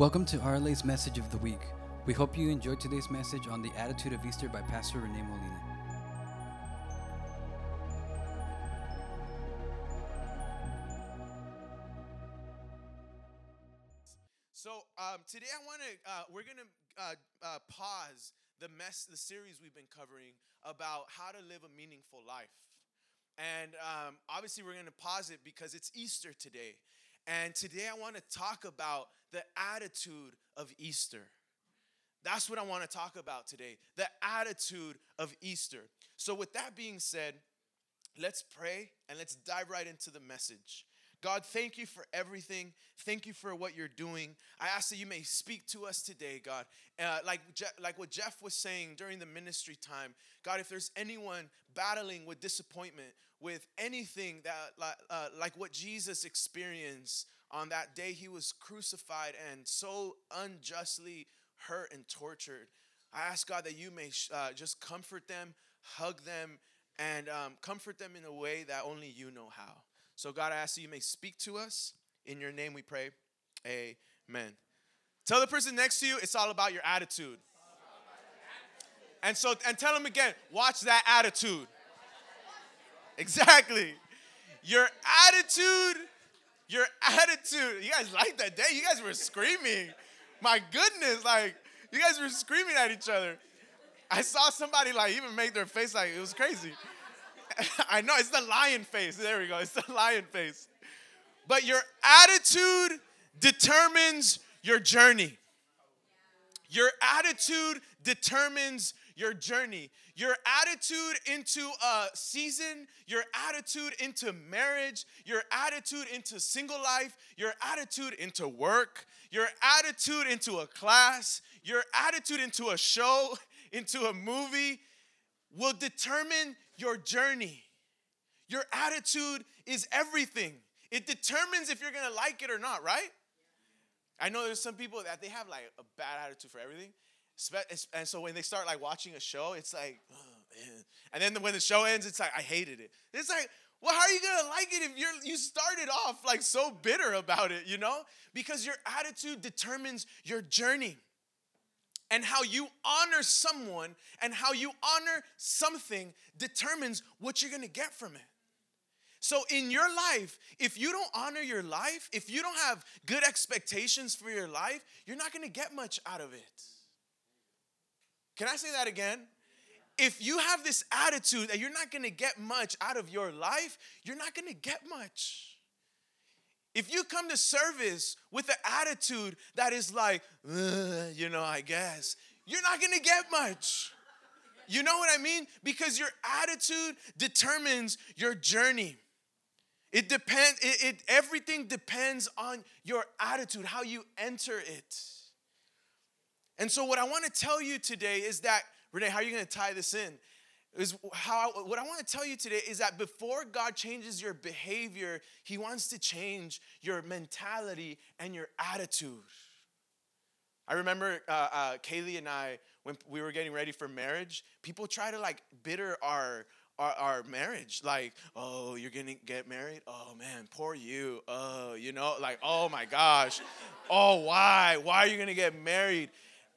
Welcome to RLA's Message of the Week. We hope you enjoyed today's message on the attitude of Easter by Pastor Rene Molina. So um, today I want to uh, we're gonna uh, uh, pause the mess the series we've been covering about how to live a meaningful life, and um, obviously we're gonna pause it because it's Easter today, and today I want to talk about the attitude of Easter. That's what I want to talk about today the attitude of Easter. So, with that being said, let's pray and let's dive right into the message. God, thank you for everything. Thank you for what you're doing. I ask that you may speak to us today, God. Uh, like, Je- like what Jeff was saying during the ministry time, God, if there's anyone battling with disappointment, with anything that, uh, like what Jesus experienced on that day he was crucified and so unjustly hurt and tortured, I ask God that you may uh, just comfort them, hug them, and um, comfort them in a way that only you know how. So, God, I ask that you may speak to us. In your name we pray. Amen. Tell the person next to you it's all about your attitude. And so, and tell them again, watch that attitude. Exactly. Your attitude, your attitude. You guys like that day? You guys were screaming. My goodness, like, you guys were screaming at each other. I saw somebody like even make their face like it was crazy. I know it's the lion face. There we go. It's the lion face. But your attitude determines your journey. Your attitude determines your journey. Your attitude into a season, your attitude into marriage, your attitude into single life, your attitude into work, your attitude into a class, your attitude into a show, into a movie will determine your journey. Your attitude is everything. It determines if you're gonna like it or not, right? I know there's some people that they have like a bad attitude for everything. And so when they start like watching a show, it's like, oh, and then when the show ends, it's like, I hated it. It's like, well, how are you gonna like it if you're you started off like so bitter about it, you know? Because your attitude determines your journey and how you honor someone and how you honor something determines what you're gonna get from it. So, in your life, if you don't honor your life, if you don't have good expectations for your life, you're not gonna get much out of it. Can I say that again? If you have this attitude that you're not gonna get much out of your life, you're not gonna get much. If you come to service with an attitude that is like, you know, I guess, you're not gonna get much. You know what I mean? Because your attitude determines your journey. It depends, it, it, everything depends on your attitude, how you enter it. And so, what I want to tell you today is that, Rene, how are you to tie this in? Is how what I want to tell you today is that before God changes your behavior, He wants to change your mentality and your attitude. I remember uh, uh, Kaylee and I when we were getting ready for marriage. People try to like bitter our, our our marriage, like, oh, you're gonna get married? Oh man, poor you. Oh, you know, like, oh my gosh, oh why? Why are you gonna get married?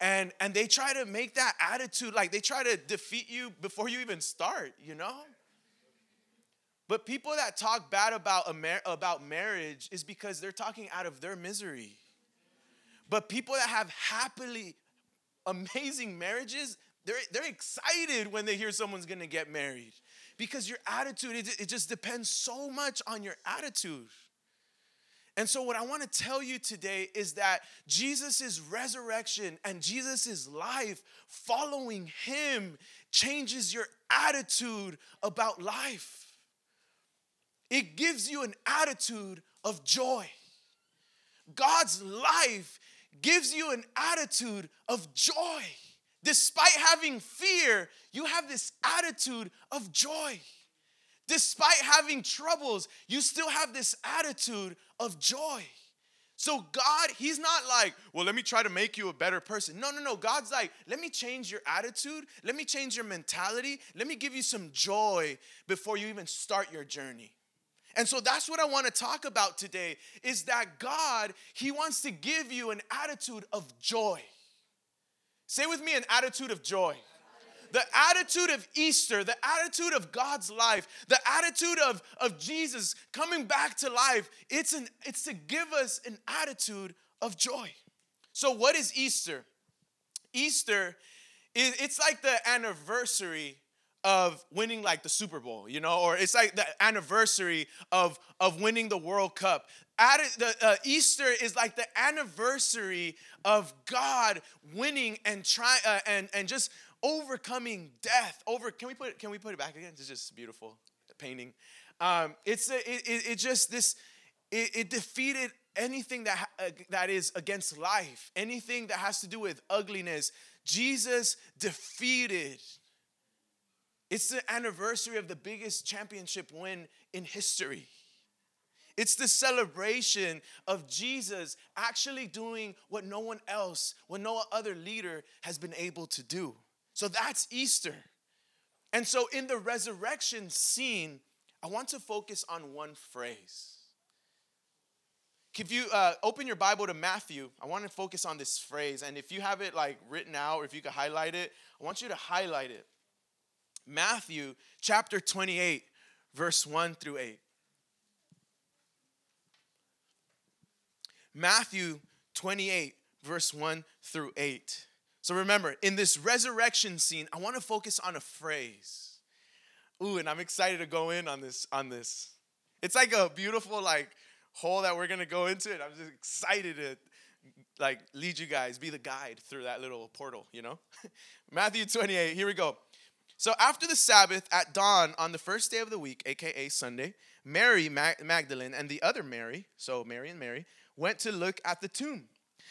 And and they try to make that attitude like they try to defeat you before you even start you know? But people that talk bad about mar- about marriage is because they're talking out of their misery. But people that have happily amazing marriages they're, they're excited when they hear someone's gonna get married because your attitude it, it just depends so much on your attitude and so, what I want to tell you today is that Jesus' resurrection and Jesus' life, following him, changes your attitude about life. It gives you an attitude of joy. God's life gives you an attitude of joy. Despite having fear, you have this attitude of joy. Despite having troubles, you still have this attitude of joy. So, God, He's not like, well, let me try to make you a better person. No, no, no. God's like, let me change your attitude. Let me change your mentality. Let me give you some joy before you even start your journey. And so that's what I want to talk about today is that God, he wants to give you an attitude of joy. Say with me an attitude of joy. The attitude of Easter, the attitude of God's life, the attitude of, of Jesus coming back to life, it's, an, it's to give us an attitude of joy. So, what is Easter? Easter is it's like the anniversary of winning like the Super Bowl, you know, or it's like the anniversary of of winning the World Cup. At the uh, Easter is like the anniversary of God winning and try uh, and and just overcoming death. Over can we put it, can we put it back again? It's just beautiful painting. Um, it's a, it, it, it just this it, it defeated anything that uh, that is against life, anything that has to do with ugliness. Jesus defeated it's the anniversary of the biggest championship win in history. It's the celebration of Jesus actually doing what no one else, what no other leader has been able to do. So that's Easter. And so in the resurrection scene, I want to focus on one phrase. If you uh, open your Bible to Matthew, I want to focus on this phrase. And if you have it like written out or if you could highlight it, I want you to highlight it. Matthew chapter 28, verse 1 through 8. Matthew 28, verse 1 through 8. So remember, in this resurrection scene, I want to focus on a phrase. Ooh, and I'm excited to go in on this on this. It's like a beautiful like hole that we're going to go into and I'm just excited to like lead you guys, be the guide through that little portal, you know? Matthew 28, here we go. So after the Sabbath at dawn on the first day of the week, aka Sunday, Mary Magdalene and the other Mary, so Mary and Mary, went to look at the tomb.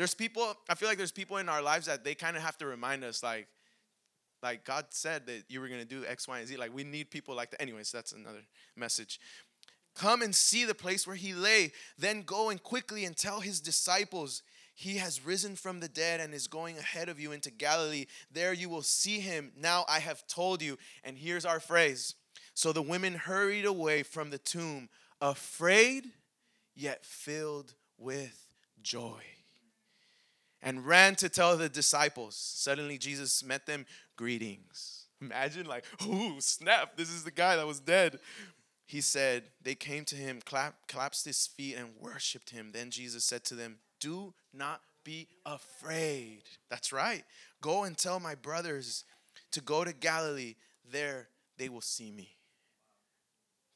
There's people, I feel like there's people in our lives that they kind of have to remind us, like, like God said that you were going to do X, Y, and Z. Like we need people like that. Anyways, that's another message. Come and see the place where he lay. Then go and quickly and tell his disciples he has risen from the dead and is going ahead of you into Galilee. There you will see him. Now I have told you. And here's our phrase. So the women hurried away from the tomb, afraid, yet filled with joy, and ran to tell the disciples. Suddenly Jesus met them, greetings. Imagine, like, oh, snap, this is the guy that was dead. He said, They came to him, clap, collapsed his feet, and worshiped him. Then Jesus said to them, do not be afraid. That's right. Go and tell my brothers to go to Galilee. There they will see me.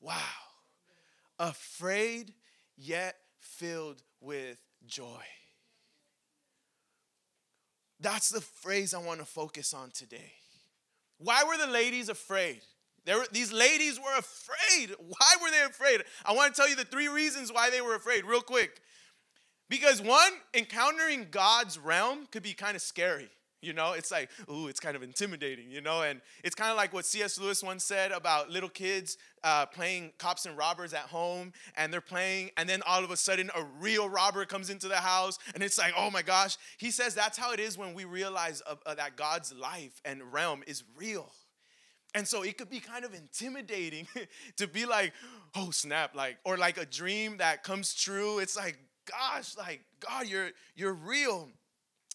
Wow. Afraid, yet filled with joy. That's the phrase I want to focus on today. Why were the ladies afraid? Were, these ladies were afraid. Why were they afraid? I want to tell you the three reasons why they were afraid, real quick. Because one, encountering God's realm could be kind of scary. You know, it's like, ooh, it's kind of intimidating, you know? And it's kind of like what C.S. Lewis once said about little kids uh, playing cops and robbers at home, and they're playing, and then all of a sudden a real robber comes into the house, and it's like, oh my gosh. He says that's how it is when we realize uh, uh, that God's life and realm is real. And so it could be kind of intimidating to be like, oh snap, like, or like a dream that comes true. It's like, gosh, like God, you're you're real.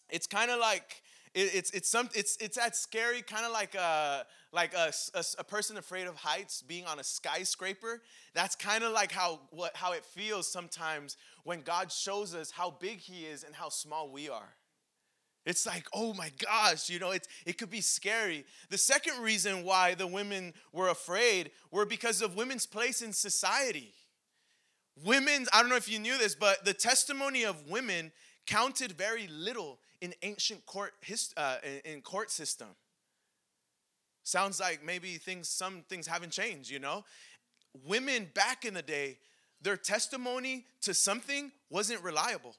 It's kind of like it, it's it's some it's it's that scary kind of uh, like a like a, a, a, person afraid of heights being on a skyscraper. That's kind of like how what how it feels sometimes when God shows us how big He is and how small we are. It's like, oh my gosh, you know, it's, it could be scary. The second reason why the women were afraid were because of women's place in society. Women, I don't know if you knew this, but the testimony of women counted very little in ancient court hist- uh, in court system. Sounds like maybe things some things haven't changed, you know? Women back in the day, their testimony to something wasn't reliable.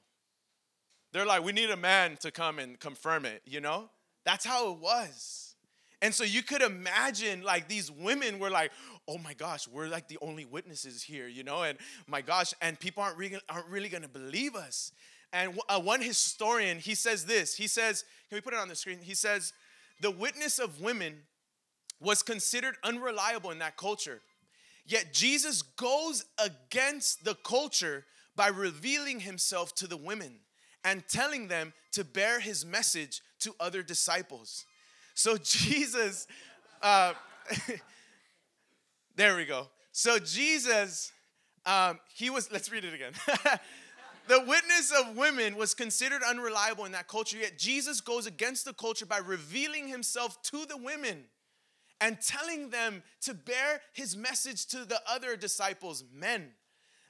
They're like, we need a man to come and confirm it, you know? That's how it was. And so you could imagine like these women were like, oh my gosh, we're like the only witnesses here, you know? And my gosh, and people aren't really, aren't really gonna believe us. And uh, one historian, he says this. He says, can we put it on the screen? He says, the witness of women was considered unreliable in that culture. Yet Jesus goes against the culture by revealing himself to the women and telling them to bear his message to other disciples. So Jesus, uh, there we go. So Jesus, um, he was, let's read it again. the witness of women was considered unreliable in that culture, yet Jesus goes against the culture by revealing himself to the women and telling them to bear his message to the other disciples, men.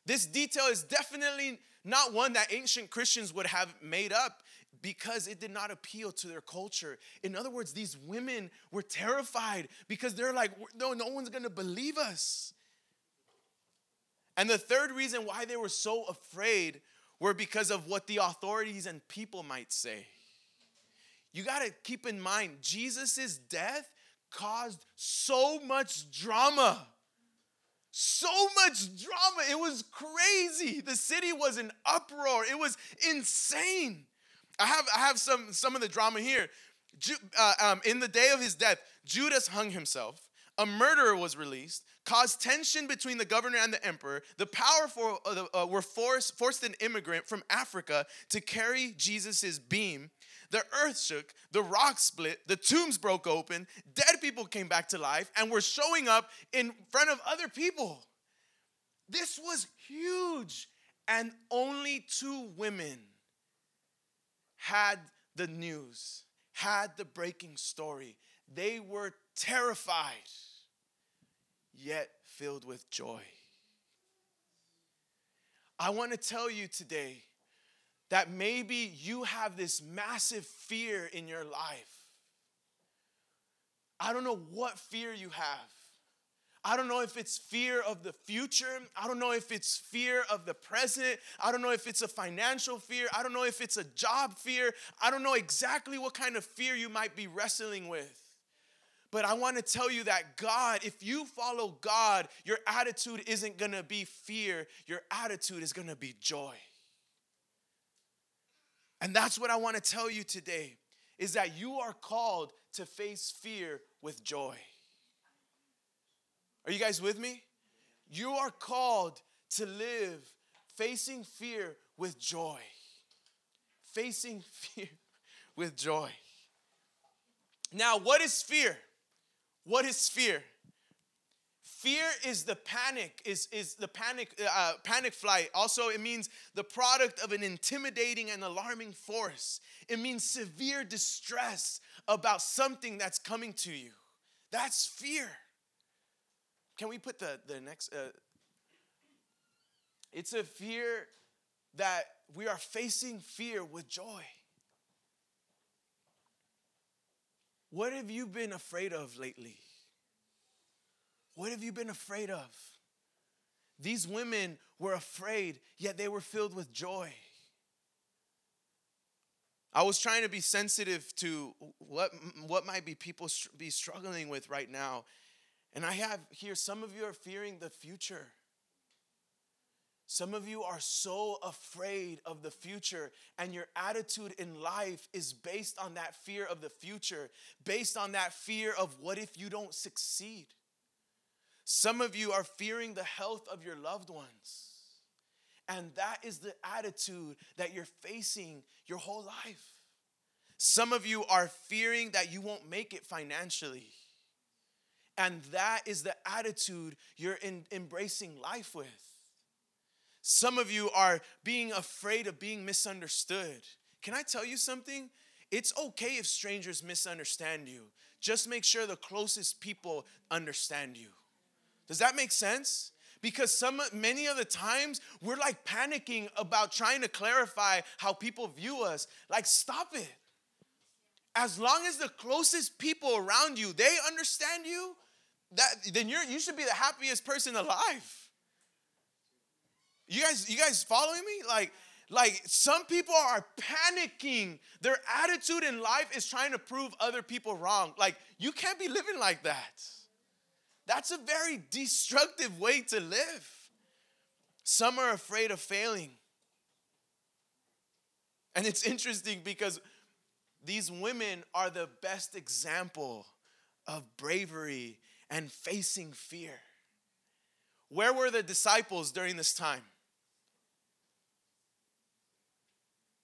This detail is definitely not one that ancient Christians would have made up because it did not appeal to their culture. In other words, these women were terrified because they're like, no, no one's gonna believe us. And the third reason why they were so afraid were because of what the authorities and people might say. You got to keep in mind, Jesus' death caused so much drama. So much drama. It was crazy. The city was in uproar. It was insane. I have, I have some, some of the drama here. Ju- uh, um, in the day of his death, Judas hung himself. A murderer was released caused tension between the governor and the emperor. The powerful uh, uh, were forced, forced an immigrant from Africa to carry Jesus' beam. The earth shook, the rocks split, the tombs broke open, dead people came back to life and were showing up in front of other people. This was huge. And only two women had the news, had the breaking story. They were terrified yet filled with joy. I want to tell you today that maybe you have this massive fear in your life. I don't know what fear you have. I don't know if it's fear of the future. I don't know if it's fear of the present. I don't know if it's a financial fear. I don't know if it's a job fear. I don't know exactly what kind of fear you might be wrestling with. But I want to tell you that God, if you follow God, your attitude isn't going to be fear, your attitude is going to be joy. And that's what I want to tell you today is that you are called to face fear with joy. Are you guys with me? You are called to live facing fear with joy. Facing fear with joy. Now, what is fear? What is fear? Fear is the panic, is, is the panic, uh, panic flight. Also, it means the product of an intimidating and alarming force. It means severe distress about something that's coming to you. That's fear. Can we put the, the next? Uh, it's a fear that we are facing fear with joy. What have you been afraid of lately? What have you been afraid of? These women were afraid, yet they were filled with joy. I was trying to be sensitive to what, what might be people be struggling with right now. And I have here, some of you are fearing the future. Some of you are so afraid of the future, and your attitude in life is based on that fear of the future, based on that fear of what if you don't succeed. Some of you are fearing the health of your loved ones, and that is the attitude that you're facing your whole life. Some of you are fearing that you won't make it financially. And that is the attitude you're in, embracing life with. Some of you are being afraid of being misunderstood. Can I tell you something? It's okay if strangers misunderstand you. Just make sure the closest people understand you. Does that make sense? Because some many of the times we're like panicking about trying to clarify how people view us. Like stop it. As long as the closest people around you, they understand you, that then you're you should be the happiest person alive. You guys, you guys following me? Like, like some people are panicking. Their attitude in life is trying to prove other people wrong. Like, you can't be living like that. That's a very destructive way to live. Some are afraid of failing. And it's interesting because these women are the best example of bravery and facing fear. Where were the disciples during this time?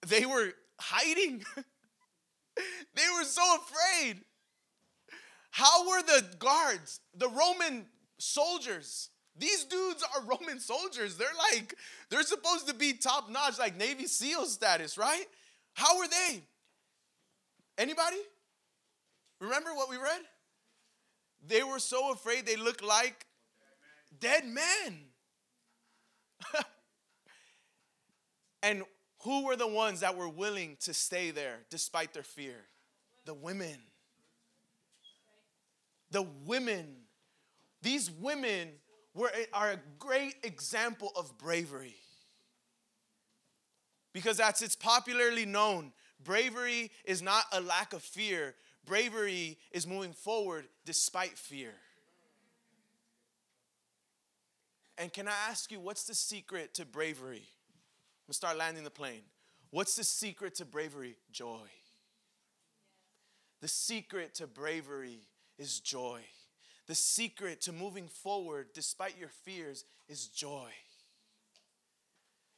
They were hiding. they were so afraid. How were the guards, the Roman soldiers? These dudes are Roman soldiers. They're like, they're supposed to be top notch, like Navy SEAL status, right? How were they? Anybody? Remember what we read? They were so afraid they looked like dead men. and who were the ones that were willing to stay there despite their fear? The women. The women. These women were, are a great example of bravery. Because that's it's popularly known. Bravery is not a lack of fear. Bravery is moving forward despite fear. And can I ask you, what's the secret to bravery? Gonna start landing the plane. What's the secret to bravery? Joy. The secret to bravery is joy. The secret to moving forward despite your fears is joy.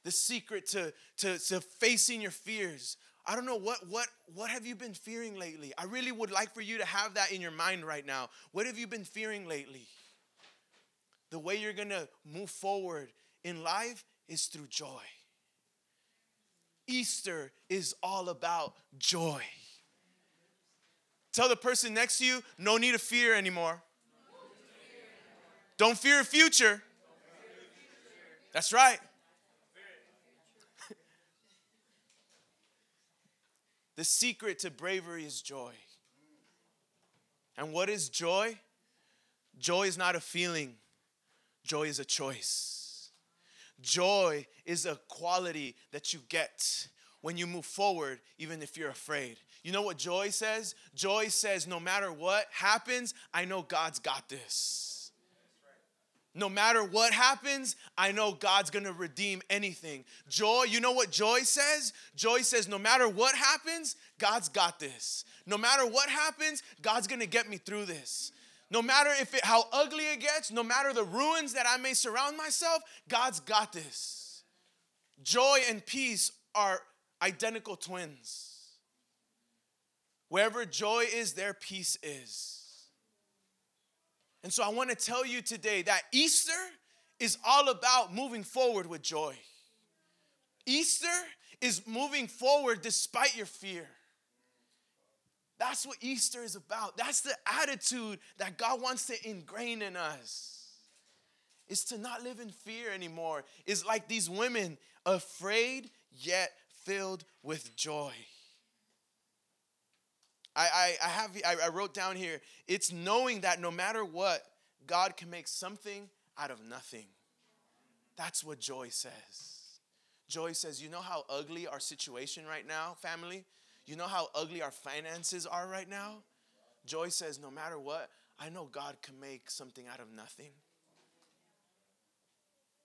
The secret to, to, to facing your fears. I don't know what what what have you been fearing lately? I really would like for you to have that in your mind right now. What have you been fearing lately? The way you're to move forward in life is through joy. Easter is all about joy. Tell the person next to you, no need of fear anymore. Don't fear future. That's right. the secret to bravery is joy. And what is joy? Joy is not a feeling, joy is a choice. Joy is a quality that you get when you move forward, even if you're afraid. You know what joy says? Joy says, no matter what happens, I know God's got this. No matter what happens, I know God's gonna redeem anything. Joy, you know what joy says? Joy says, no matter what happens, God's got this. No matter what happens, God's gonna get me through this. No matter if it, how ugly it gets, no matter the ruins that I may surround myself, God's got this. Joy and peace are identical twins. Wherever joy is, there peace is. And so I want to tell you today that Easter is all about moving forward with joy. Easter is moving forward despite your fear. That's what Easter is about. That's the attitude that God wants to ingrain in us. Is to not live in fear anymore. Is like these women, afraid yet filled with joy. I, I, I have I, I wrote down here, it's knowing that no matter what, God can make something out of nothing. That's what joy says. Joy says, you know how ugly our situation right now, family? You know how ugly our finances are right now? Joy says, no matter what, I know God can make something out of nothing.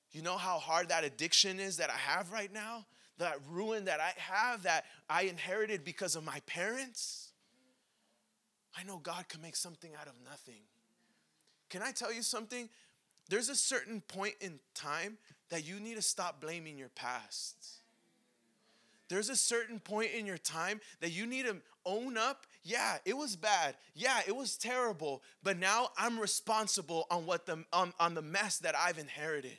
You know how hard that addiction is that I have right now? That ruin that I have that I inherited because of my parents? I know God can make something out of nothing. Can I tell you something? There's a certain point in time that you need to stop blaming your past. There's a certain point in your time that you need to own up. Yeah, it was bad. Yeah, it was terrible. But now I'm responsible on what the on, on the mess that I've inherited.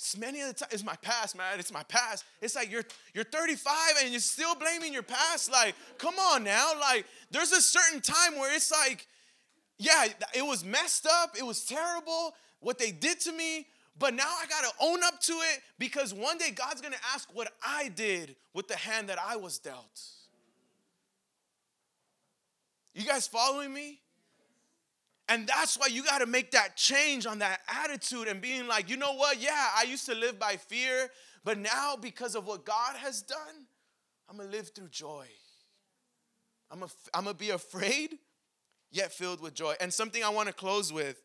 It's many of the time, it's my past, man. It's my past. It's like you're you're 35 and you're still blaming your past. Like, come on now. Like, there's a certain time where it's like, yeah, it was messed up. It was terrible what they did to me. But now I gotta own up to it because one day God's gonna ask what I did with the hand that I was dealt. You guys following me? And that's why you got to make that change on that attitude and being like, you know what? Yeah, I used to live by fear, but now because of what God has done, I'm going to live through joy. I'm going to be afraid, yet filled with joy. And something I want to close with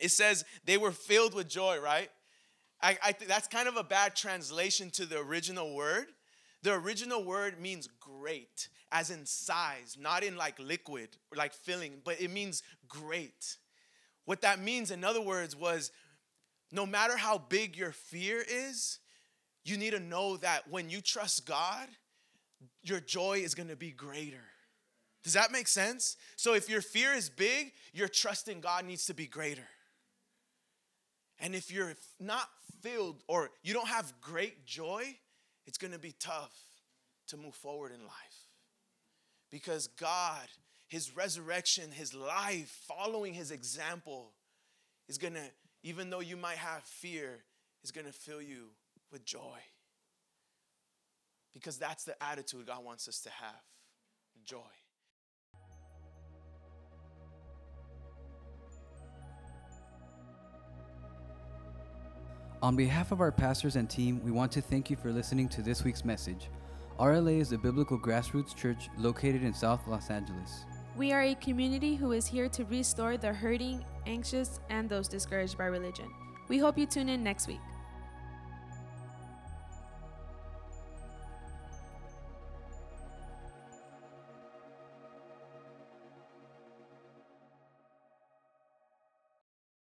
it says they were filled with joy, right? I, I think that's kind of a bad translation to the original word. The original word means great, as in size, not in like liquid or like filling, but it means great. What that means, in other words, was no matter how big your fear is, you need to know that when you trust God, your joy is gonna be greater. Does that make sense? So if your fear is big, your trust in God needs to be greater. And if you're not filled or you don't have great joy, it's gonna be tough to move forward in life. Because God, His resurrection, His life, following His example, is gonna, even though you might have fear, is gonna fill you with joy. Because that's the attitude God wants us to have joy. On behalf of our pastors and team, we want to thank you for listening to this week's message. RLA is a biblical grassroots church located in South Los Angeles. We are a community who is here to restore the hurting, anxious, and those discouraged by religion. We hope you tune in next week.